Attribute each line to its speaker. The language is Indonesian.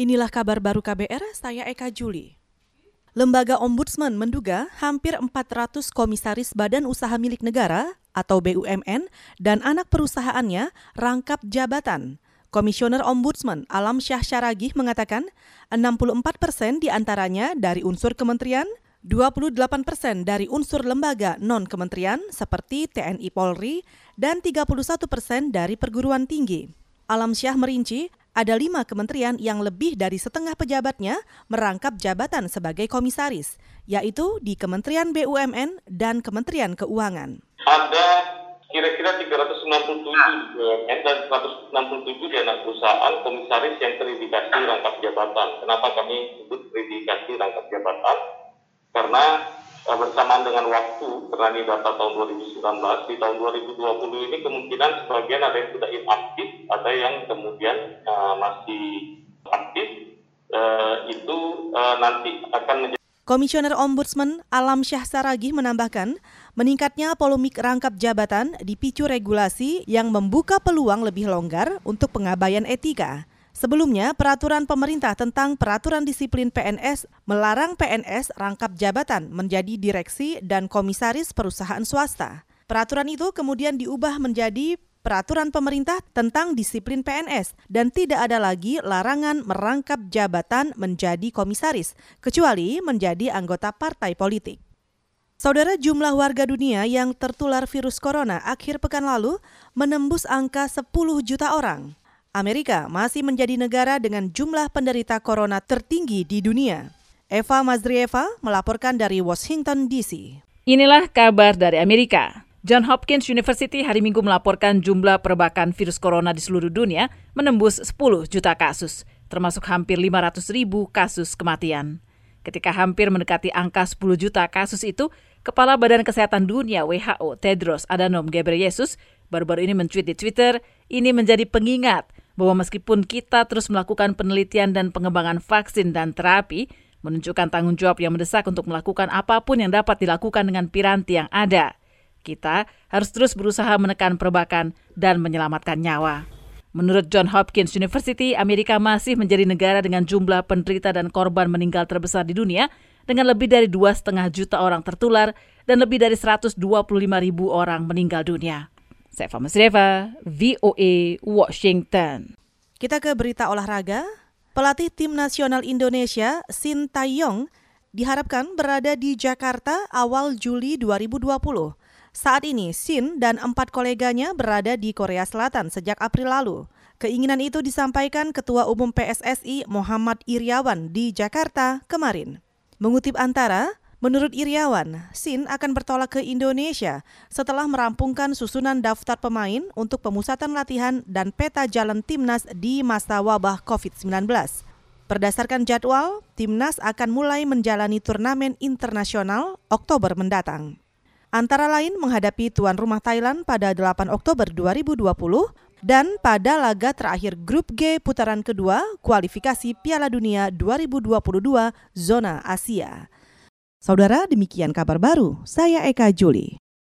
Speaker 1: Inilah kabar baru KBR, saya Eka Juli. Lembaga Ombudsman menduga hampir 400 komisaris badan usaha milik negara atau BUMN dan anak perusahaannya rangkap jabatan. Komisioner Ombudsman Alam Syah Syaragih mengatakan 64 persen di antaranya dari unsur kementerian, 28 persen dari unsur lembaga non-kementerian seperti TNI Polri, dan 31 persen dari perguruan tinggi. Alam Syah merinci, ada lima kementerian yang lebih dari setengah pejabatnya merangkap jabatan sebagai komisaris, yaitu di Kementerian BUMN dan Kementerian Keuangan.
Speaker 2: Ada kira-kira 397 BUMN dan 167 di anak perusahaan komisaris yang terindikasi rangkap jabatan. Kenapa kami sebut terindikasi rangkap jabatan? Karena uh, bersamaan dengan waktu karena ini data tahun 2019 di tahun 2020 ini kemungkinan sebagian ada yang sudah inaktif ada yang kemudian uh, masih aktif uh, itu uh, nanti akan menjadi
Speaker 1: Komisioner Ombudsman Alam Syah Saragih menambahkan, meningkatnya polemik rangkap jabatan dipicu regulasi yang membuka peluang lebih longgar untuk pengabaian etika. Sebelumnya, peraturan pemerintah tentang peraturan disiplin PNS melarang PNS rangkap jabatan menjadi direksi dan komisaris perusahaan swasta. Peraturan itu kemudian diubah menjadi peraturan pemerintah tentang disiplin PNS dan tidak ada lagi larangan merangkap jabatan menjadi komisaris, kecuali menjadi anggota partai politik. Saudara jumlah warga dunia yang tertular virus corona akhir pekan lalu menembus angka 10 juta orang. Amerika masih menjadi negara dengan jumlah penderita corona tertinggi di dunia. Eva Mazrieva melaporkan dari Washington DC.
Speaker 3: Inilah kabar dari Amerika. John Hopkins University hari Minggu melaporkan jumlah perbakan virus corona di seluruh dunia menembus 10 juta kasus, termasuk hampir 500 ribu kasus kematian. Ketika hampir mendekati angka 10 juta kasus itu, Kepala Badan Kesehatan Dunia WHO Tedros Adhanom Ghebreyesus baru-baru ini mencuit di Twitter, ini menjadi pengingat bahwa meskipun kita terus melakukan penelitian dan pengembangan vaksin dan terapi, menunjukkan tanggung jawab yang mendesak untuk melakukan apa pun yang dapat dilakukan dengan piranti yang ada. Kita harus terus berusaha menekan perbakan dan menyelamatkan nyawa. Menurut John Hopkins University, Amerika masih menjadi negara dengan jumlah penderita dan korban meninggal terbesar di dunia dengan lebih dari dua setengah juta orang tertular dan lebih dari 125 ribu orang meninggal dunia. Saya Fama Sreva, VOA Washington.
Speaker 1: Kita ke berita olahraga. Pelatih tim nasional Indonesia, Sin Taeyong, diharapkan berada di Jakarta awal Juli 2020. Saat ini, Sin dan empat koleganya berada di Korea Selatan sejak April lalu. Keinginan itu disampaikan Ketua Umum PSSI Muhammad Iriawan di Jakarta kemarin. Mengutip Antara, Menurut Iriawan, Sin akan bertolak ke Indonesia setelah merampungkan susunan daftar pemain untuk pemusatan latihan dan peta jalan timnas di masa wabah COVID-19. Berdasarkan jadwal, timnas akan mulai menjalani turnamen internasional Oktober mendatang. Antara lain menghadapi tuan rumah Thailand pada 8 Oktober 2020 dan pada laga terakhir grup G putaran kedua kualifikasi Piala Dunia 2022 zona Asia. Saudara, demikian kabar baru. Saya Eka Juli.